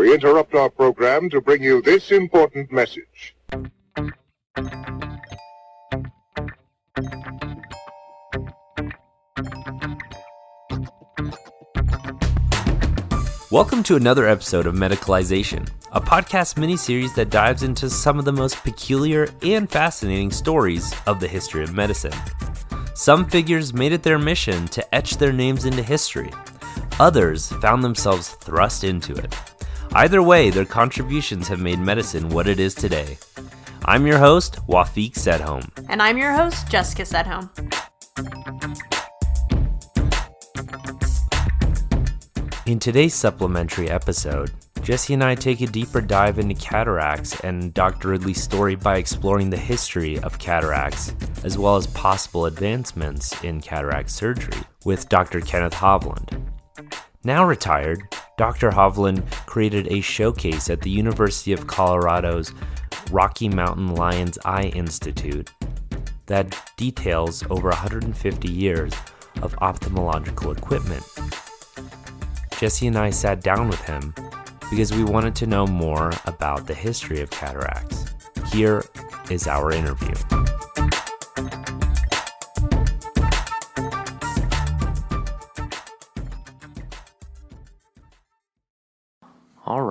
we interrupt our program to bring you this important message. Welcome to another episode of Medicalization, a podcast miniseries that dives into some of the most peculiar and fascinating stories of the history of medicine. Some figures made it their mission to etch their names into history. Others found themselves thrust into it. Either way, their contributions have made medicine what it is today. I'm your host, Wafiq Sedhome. And I'm your host, Jessica Sedhome. In today's supplementary episode, Jesse and I take a deeper dive into cataracts and Dr. Ridley's story by exploring the history of cataracts, as well as possible advancements in cataract surgery, with Dr. Kenneth Hovland. Now retired, Dr. Hovland created a showcase at the University of Colorado's Rocky Mountain Lions Eye Institute that details over 150 years of ophthalmological equipment Jesse and I sat down with him because we wanted to know more about the history of cataracts. Here is our interview.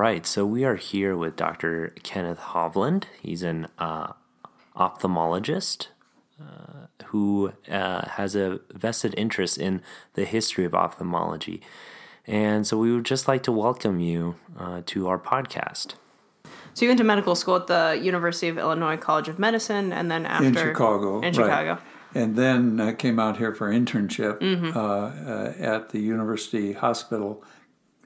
Right, so we are here with Dr. Kenneth Hovland. He's an uh, ophthalmologist uh, who uh, has a vested interest in the history of ophthalmology. And so we would just like to welcome you uh, to our podcast. So you went to medical school at the University of Illinois College of Medicine, and then after in Chicago, in Chicago, right. and then uh, came out here for internship mm-hmm. uh, uh at the University Hospital,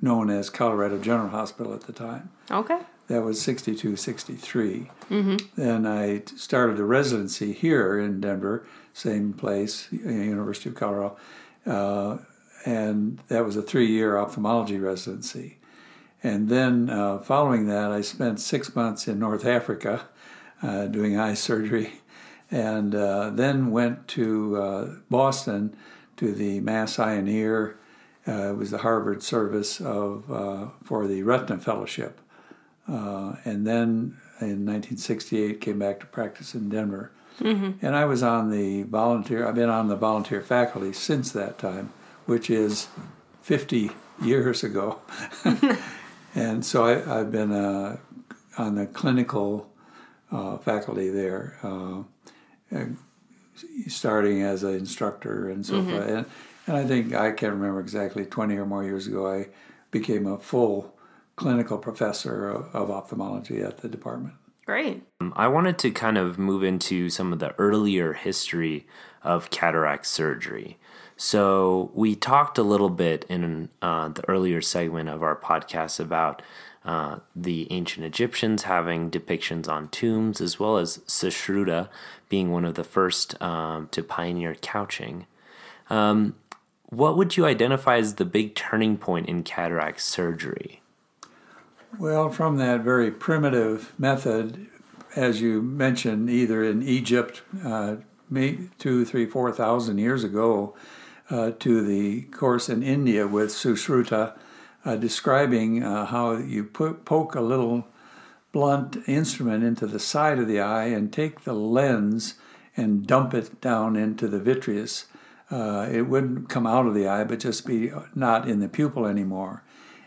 known as Colorado General Hospital at the time. Okay. That was 62, 63. Mm-hmm. Then I started a residency here in Denver, same place, University of Colorado uh, and that was a three year ophthalmology residency. And then uh, following that, I spent six months in North Africa uh, doing eye surgery, and uh, then went to uh, Boston to the Mass Eye and Ear. Uh, it was the Harvard service of uh, for the Retina Fellowship, and then in 1968 came back to practice in Denver. Mm-hmm. And I was on the volunteer. I've been on the volunteer faculty since that time which is 50 years ago. and so I, have been uh, on the clinical uh, faculty there, uh, starting as an instructor and so mm-hmm. forth. And, and I think I can't remember exactly 20 or more years ago, I became a full clinical professor of, of ophthalmology at the department. Great. Um, I wanted to kind of move into some of the earlier history of cataract surgery. So we talked a little bit in uh, the earlier segment of our podcast about uh, the ancient Egyptians having depictions on tombs, as well as Sushruta being one of the first um, to pioneer couching. Um, what would you identify as the big turning point in cataract surgery? Well, from that very primitive method, as you mentioned, either in Egypt, uh, two, three, four thousand years ago, uh, to the course in India with Sushruta, uh, describing uh, how you put, poke a little blunt instrument into the side of the eye and take the lens and dump it down into the vitreous. Uh, it wouldn't come out of the eye, but just be not in the pupil anymore.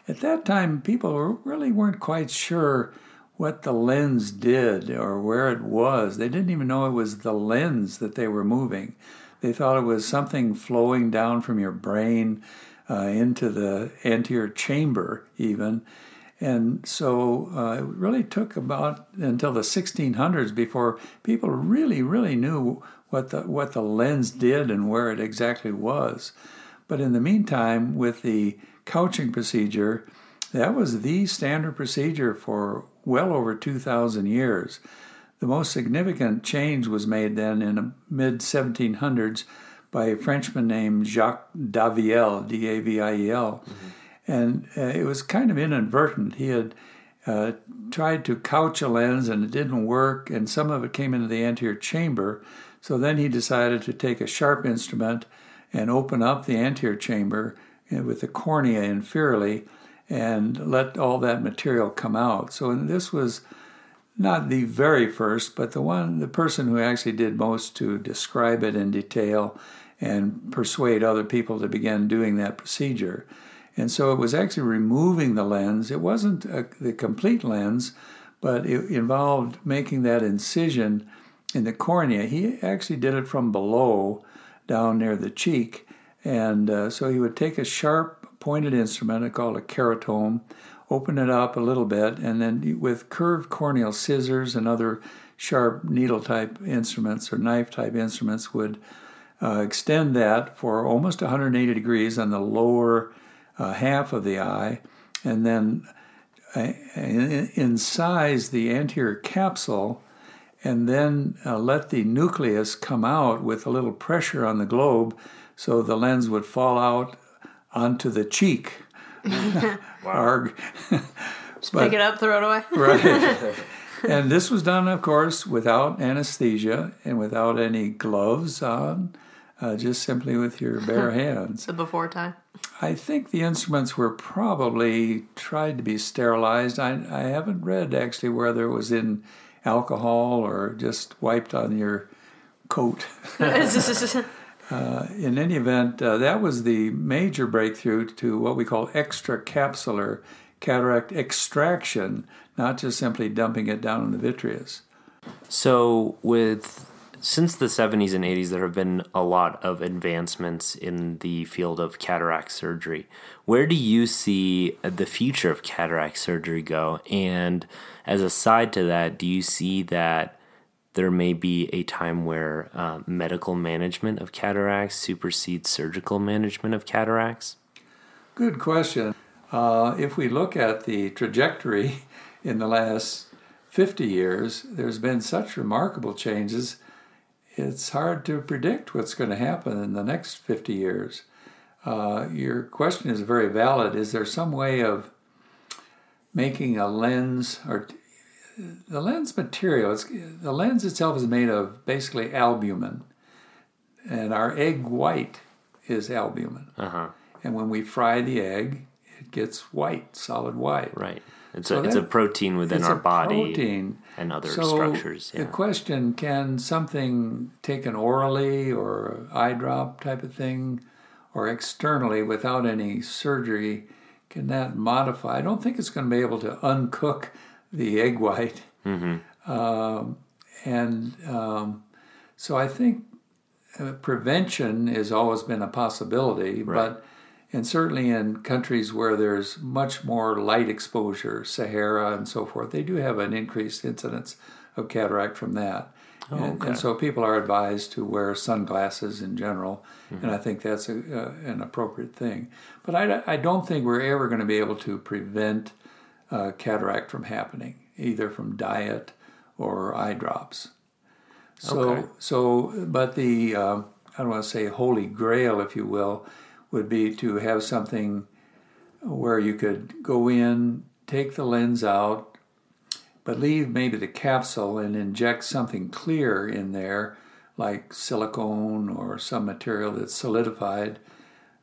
At that time, people really weren't quite sure what the lens did or where it was. They didn't even know it was the lens that they were moving. They thought it was something flowing down from your brain uh, into the anterior chamber, even. And so uh, it really took about until the 1600s before people really, really knew what the, what the lens did and where it exactly was. But in the meantime, with the couching procedure, that was the standard procedure for well over 2,000 years. The most significant change was made then in the mid 1700s by a Frenchman named Jacques Daviel, D A V I E L. Mm-hmm. And uh, it was kind of inadvertent. He had uh, tried to couch a lens and it didn't work, and some of it came into the anterior chamber. So then he decided to take a sharp instrument and open up the anterior chamber uh, with the cornea inferiorly and let all that material come out. So this was not the very first, but the one, the person who actually did most to describe it in detail and persuade other people to begin doing that procedure. And so it was actually removing the lens. It wasn't a, the complete lens, but it involved making that incision in the cornea. He actually did it from below down near the cheek. And uh, so he would take a sharp pointed instrument called a keratome, open it up a little bit, and then with curved corneal scissors and other sharp needle type instruments or knife type instruments would uh, extend that for almost 180 degrees on the lower uh, half of the eye, and then uh, incise the anterior capsule, and then uh, let the nucleus come out with a little pressure on the globe so the lens would fall out onto the cheek. wow. Just but, pick it up, throw it away. right. And this was done, of course, without anesthesia and without any gloves on, uh, just simply with your bare hands. the before time. I think the instruments were probably tried to be sterilized. I, I haven't read actually whether it was in alcohol or just wiped on your coat. uh, in any event, uh, that was the major breakthrough to what we call extracapsular cataract extraction, not just simply dumping it down in the vitreous. So, with since the 70s and 80s, there have been a lot of advancements in the field of cataract surgery. Where do you see the future of cataract surgery go? And as a side to that, do you see that there may be a time where uh, medical management of cataracts supersedes surgical management of cataracts? Good question. Uh, if we look at the trajectory in the last 50 years, there's been such remarkable changes it's hard to predict what's going to happen in the next 50 years. Uh, your question is very valid. Is there some way of making a lens or the lens material? It's the lens itself is made of basically albumin, and our egg white is albumin. Uh-huh. And when we fry the egg, it gets white, solid white. Right. It's so a, it's a protein within our body protein. and other so structures. Yeah. The question can something taken orally or eye drop type of thing or externally without any surgery, can that modify? I don't think it's going to be able to uncook the egg white. Mm-hmm. Um, and um, so I think uh, prevention has always been a possibility, right. but and certainly in countries where there's much more light exposure, Sahara and so forth, they do have an increased incidence of cataract from that. Oh, and, and, so people are advised to wear sunglasses in general, mm-hmm. and I think that's a, uh, an appropriate thing. But I, I don't think we're ever going to be able to prevent uh, cataract from happening, either from diet or eye drops. So, okay. so but the, uh, I don't want to say holy grail, if you will, would be to have something where you could go in, take the lens out, but leave maybe the capsule and inject something clear in there, like silicone or some material that's solidified,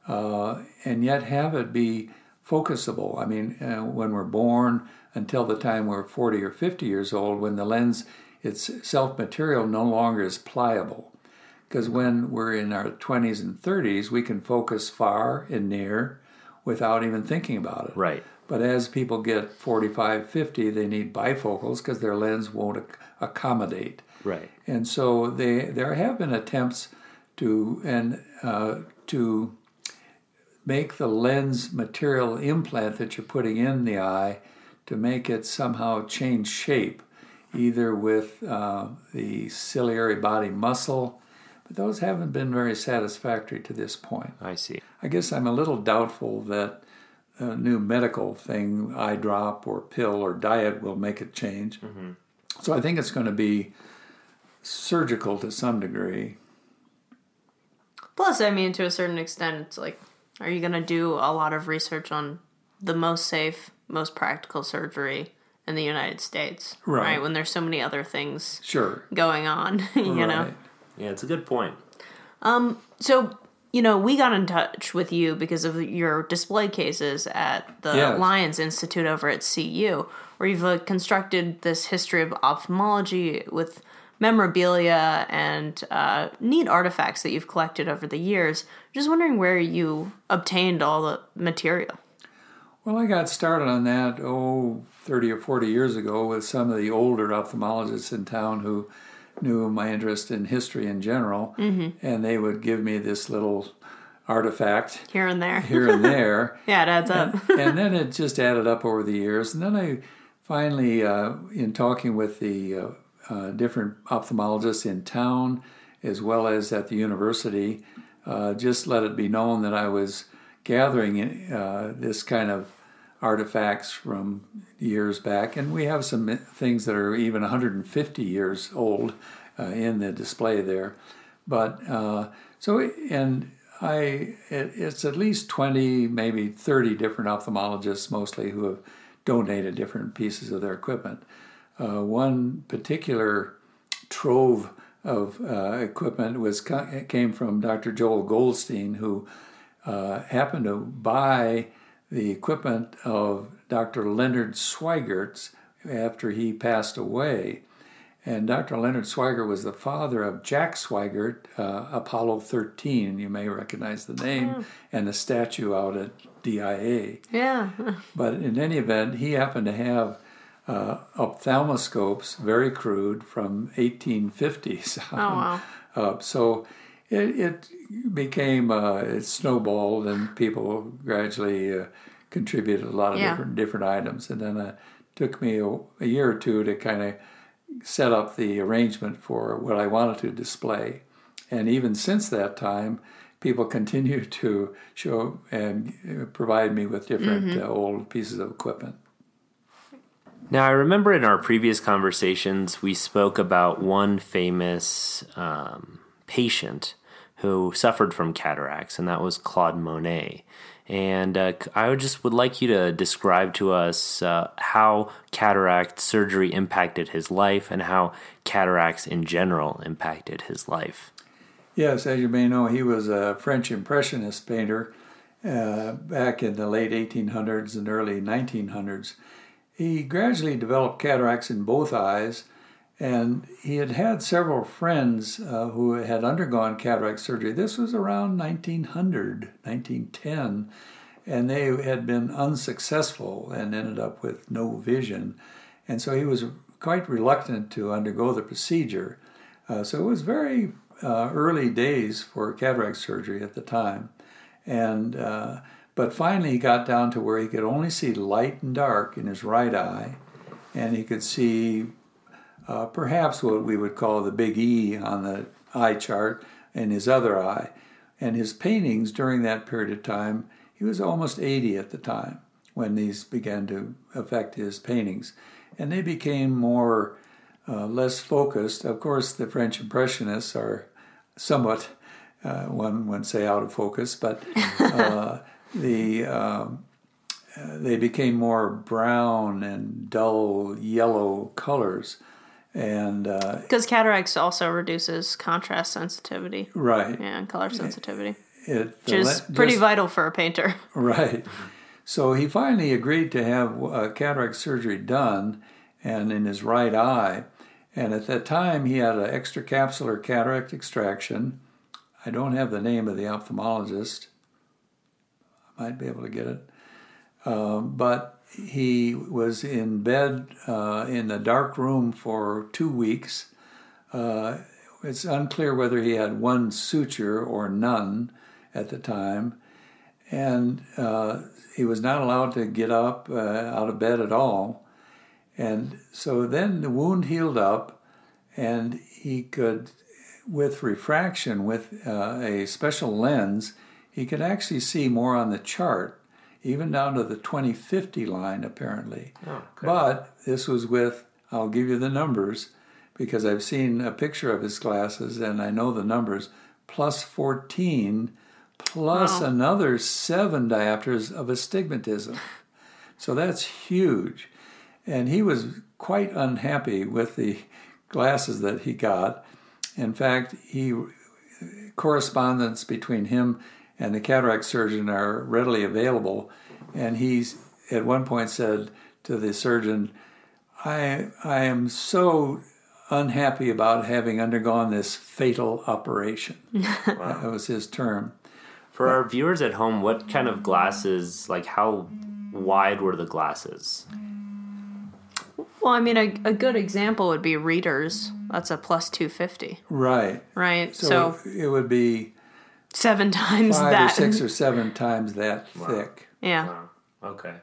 uh, and yet have it be focusable. I mean, uh, when we're born until the time we're 40 or 50 years old, when the lens itself material no longer is pliable because when we're in our 20s and 30s, we can focus far and near without even thinking about it. Right. But as people get 45, 50, they need bifocals because their lens won't ac- accommodate. Right. And so they there have been attempts to and uh, to make the lens material implant that you're putting in the eye to make it somehow change shape, either with uh, the ciliary body muscle those haven't been very satisfactory to this point. I see. I guess I'm a little doubtful that a new medical thing, eye drop or pill or diet, will make a change. Mm-hmm. So I think it's going to be surgical to some degree. Plus, I mean, to a certain extent, it's like, are you going to do a lot of research on the most safe, most practical surgery in the United States? Right. right? When there's so many other things sure going on, you right. know? Yeah, it's a good point. Um, so you know, we got in touch with you because of your display cases at the Yes. Lions Institute over at CU, where you've uh, constructed this history of ophthalmology with memorabilia and uh, neat artifacts that you've collected over the years. Just wondering where you obtained all the material. Well, I got started on that, oh, 30 or 40 years ago with some of the older ophthalmologists in town who knew my interest in history in general. And they would give me this little artifact Here and there. here and there. yeah, it adds up. and then it just added up over the years. And then I finally, uh, in talking with the uh, uh, different ophthalmologists in town as well as at the university, uh, just let it be known that I was gathering uh, this kind of artifacts from years back. And we have some things that are even 150 years old uh, in the display there. But uh, so, and I, it, it's at least 20, maybe 30 different ophthalmologists mostly who have donated different pieces of their equipment. Uh, one particular trove of uh, equipment was came from Dr. Joel Goldstein, who uh, happened to buy the equipment of Dr. Leonard Swigert after he passed away. And Dr. Leonard Swigert was the father of Jack Swigert, uh, Apollo 13. You may recognize the name and the statue out at DIA. yeah. But in any event, he happened to have uh, ophthalmoscopes, very crude, from 1850s. Oh, wow. up. So it, it became uh, it snowballed, and people gradually uh, contributed a lot of Yeah. different different items. And then it took me a, a year or two to kind of set up the arrangement for what I wanted to display. And even since that time, people continue to show and uh, provide me with different uh, old pieces of equipment. Now, I remember in our previous conversations, we spoke about one famous um, patient who suffered from cataracts, and that was Claude Monet. And uh, I would just would like you to describe to us uh, how cataract surgery impacted his life and how cataracts in general impacted his life. Yes, as you may know, he was a French Impressionist painter uh, back in the late 1800s and early 1900s. He gradually developed cataracts in both eyes, and he had had several friends uh, who had undergone cataract surgery. This was around 1900, 1910, and they had been unsuccessful and ended up with no vision. And so he was quite reluctant to undergo the procedure. Uh, so it was very uh, early days for cataract surgery at the time, and uh, but finally he got down to where he could only see light and dark in his right eye, and he could see uh, perhaps what we would call the big E on the eye chart in his other eye, and his paintings during that period of time. He was almost 80 at the time when these began to affect his paintings, and they became more uh, less focused. Of course, the French Impressionists are somewhat, uh, one would say, out of focus, but uh, the um, uh, they became more brown and dull yellow colors, and uh, Because cataracts also reduces contrast sensitivity. right, Yeah, and color sensitivity. it, Which is le- pretty just- vital for a painter. Right. So he finally agreed to have uh, cataract surgery done, and in his right eye. And at that time, he had an extracapsular cataract extraction. I don't have the name of the ophthalmologist. I might be able to get it. Um, but he was in bed uh, in a dark room for two weeks. Uh, it's unclear whether he had one suture or none at the time and uh, he was not allowed to get up uh, out of bed at all. And so then the wound healed up, and he could, with refraction, with uh, a special lens, he could actually see more on the chart, even down to the 2050 line, apparently. Oh, but this was with, I'll give you the numbers, because I've seen a picture of his glasses and I know the numbers, plus 14 plus Wow. another seven diopters of astigmatism. So that's huge. And he was quite unhappy with the glasses that he got. In fact, he correspondence between him and the cataract surgeon are readily available. And he's at one point said to the surgeon, I, I am so unhappy about having undergone this fatal operation. That was his term. For our viewers at home, what kind of glasses, like how wide were the glasses? Well, I mean, a, a good example would be readers. That's a plus 250, Right. right? So, So, it would be seven times five that. or six or seven times that thick. yeah. Okay.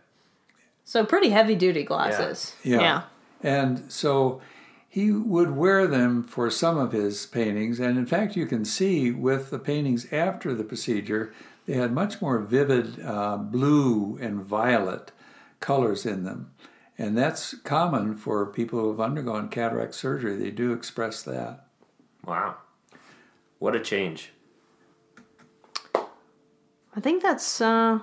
So, pretty heavy duty glasses. Yeah. yeah. And so he would wear them for some of his paintings. And in fact, you can see with the paintings after the procedure, they had much more vivid uh, blue and violet colors in them. And that's common for people who have undergone cataract surgery. They do express that. Wow. What a change. I think that's uh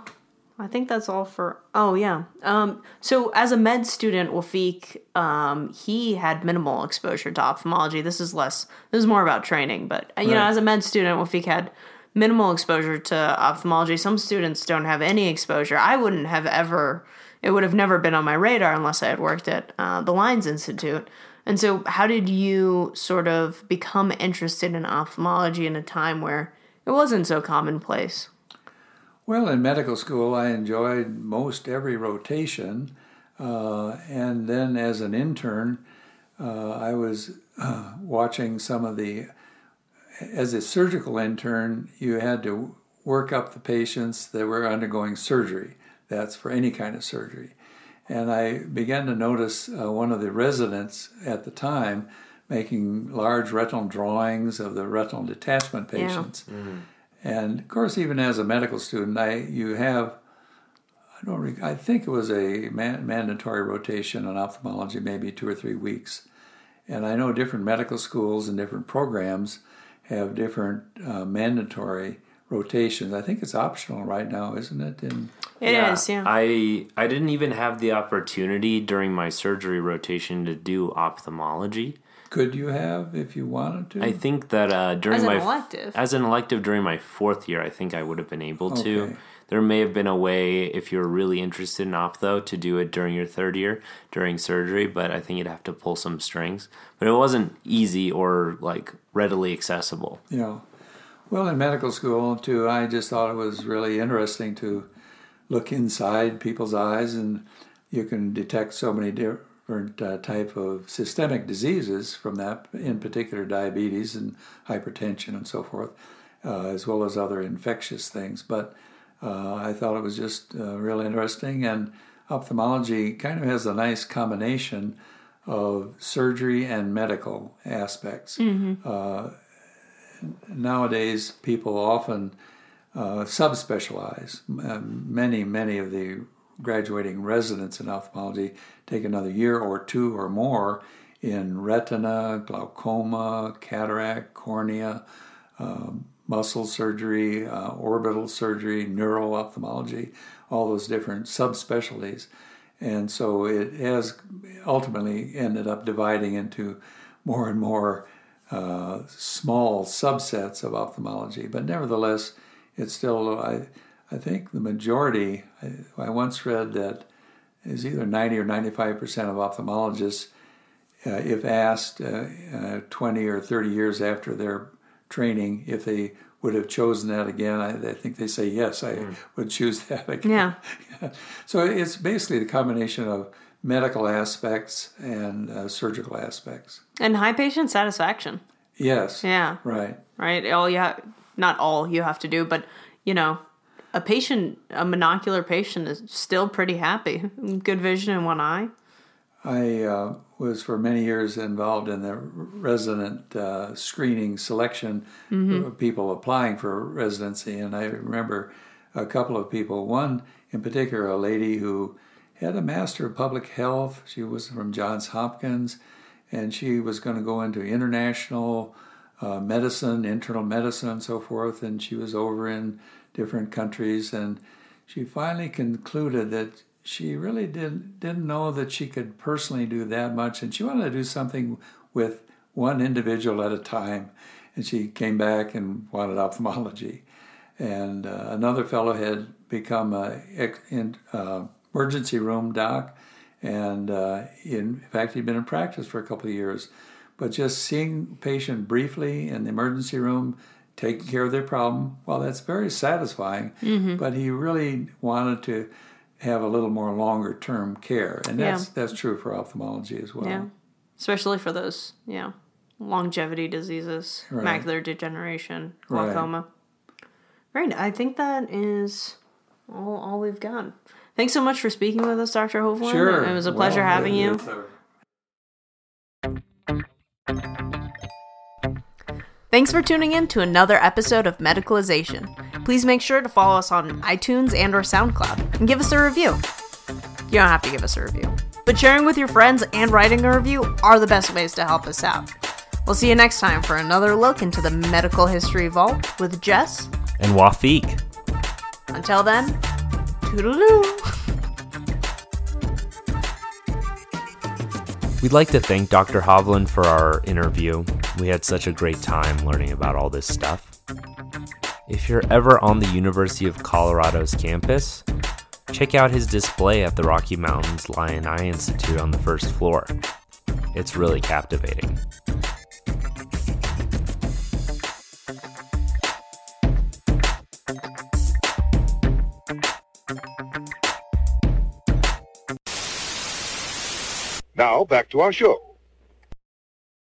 I think that's all for oh yeah. Um so as a med student, Wafik, um, he had minimal exposure to ophthalmology. This is less this is more about training, but uh, you know, as a med student, Wafik had minimal exposure to ophthalmology. Some students don't have any exposure. I wouldn't have ever it would have never been on my radar unless I had worked at uh, the Lions Institute. And so, how did you sort of become interested in ophthalmology in a time where it wasn't so commonplace? Well, in medical school, I enjoyed most every rotation. Uh, and then as an intern, uh, I was uh, watching some of the. As a surgical intern, you had to work up the patients that were undergoing surgery. That's for any kind of surgery. And I began to notice uh, one of the residents at the time making large retinal drawings of the retinal detachment patients. Yeah. patients. And of course, even as a medical student, I you have I don't rec- I think it was a man, mandatory rotation on ophthalmology, maybe two or three weeks. And I know different medical schools and different programs have different uh, mandatory rotations. I think it's optional right now, isn't it? In, It is, yeah. I I didn't even have the opportunity during my surgery rotation to do ophthalmology. Could you have if you wanted to? I think that uh, during As an my elective. as an elective during my fourth year, I think I would have been able to. There may have been a way if you're really interested in ophtho to do it during your third year during surgery, but I think you'd have to pull some strings. But it wasn't easy or like readily accessible. you know. Well, in medical school too, I just thought it was really interesting to look inside people's eyes, and you can detect so many different uh, type of systemic diseases from that, in particular diabetes and hypertension and so forth, uh, as well as other infectious things. But uh, I thought it was just uh, real interesting, and ophthalmology kind of has a nice combination of surgery and medical aspects nowadays people often uh, subspecialize. Many, many of the graduating residents in ophthalmology take another year or two or more in retina, glaucoma, cataract, cornea, um, muscle surgery, uh, orbital surgery, neuro ophthalmology, all those different subspecialties. And so it has ultimately ended up dividing into more and more uh, small subsets of ophthalmology. But nevertheless, it's still, I, I think the majority, I, I once read that is either 90 or 95% of ophthalmologists, uh, if asked uh, uh, 20 or 30 years after their training, if they would have chosen that again, I, I think they say, yes, I would choose that again. Yeah. So it's basically the combination of medical aspects and uh, surgical aspects. And high patient satisfaction. Yes. Yeah. Right. Right. All you have, not all you have to do, but you know, a patient, a monocular patient is still pretty happy. Good vision in one eye. I uh, was for many years involved in the resident uh, screening selection of people applying for residency, and I remember a couple of people. One in particular, a lady who had a master of public health. She was from Johns Hopkins, and she was going to go into international uh, medicine, internal medicine, and so forth. And she was over in different countries, and she finally concluded that she really didn't didn't know that she could personally do that much, and she wanted to do something with one individual at a time. and she came back and wanted ophthalmology. And uh, another fellow had become a in, uh, emergency room doc, and uh, in fact he'd been in practice for a couple of years. But just seeing patient briefly in the emergency room, taking care of their problem, well, that's very satisfying. Mm-hmm. But he really wanted to have a little more longer term care, and that's yeah. that's true for ophthalmology as well. Yeah, especially for those yeah longevity diseases, right. macular degeneration, glaucoma. Right. right. I think that is all, all we've got. Thanks so much for speaking with us, Dr. Hovland. Sure. It was a pleasure well, having you. Thanks for tuning in to another episode of Medicalization. Please make sure to follow us on iTunes and or SoundCloud and give us a review. You don't have to give us a review, but sharing with your friends and writing a review are the best ways to help us out. We'll see you next time for another look into the medical history vault with Jess and Wafiq. Until then, toodaloo. We'd like to thank Dr. Hovland for our interview. We had such a great time learning about all this stuff. If you're ever on the University of Colorado's campus, check out his display at the Rocky Mountains Lion Eye Institute on the first floor. It's really captivating. Now back to our show.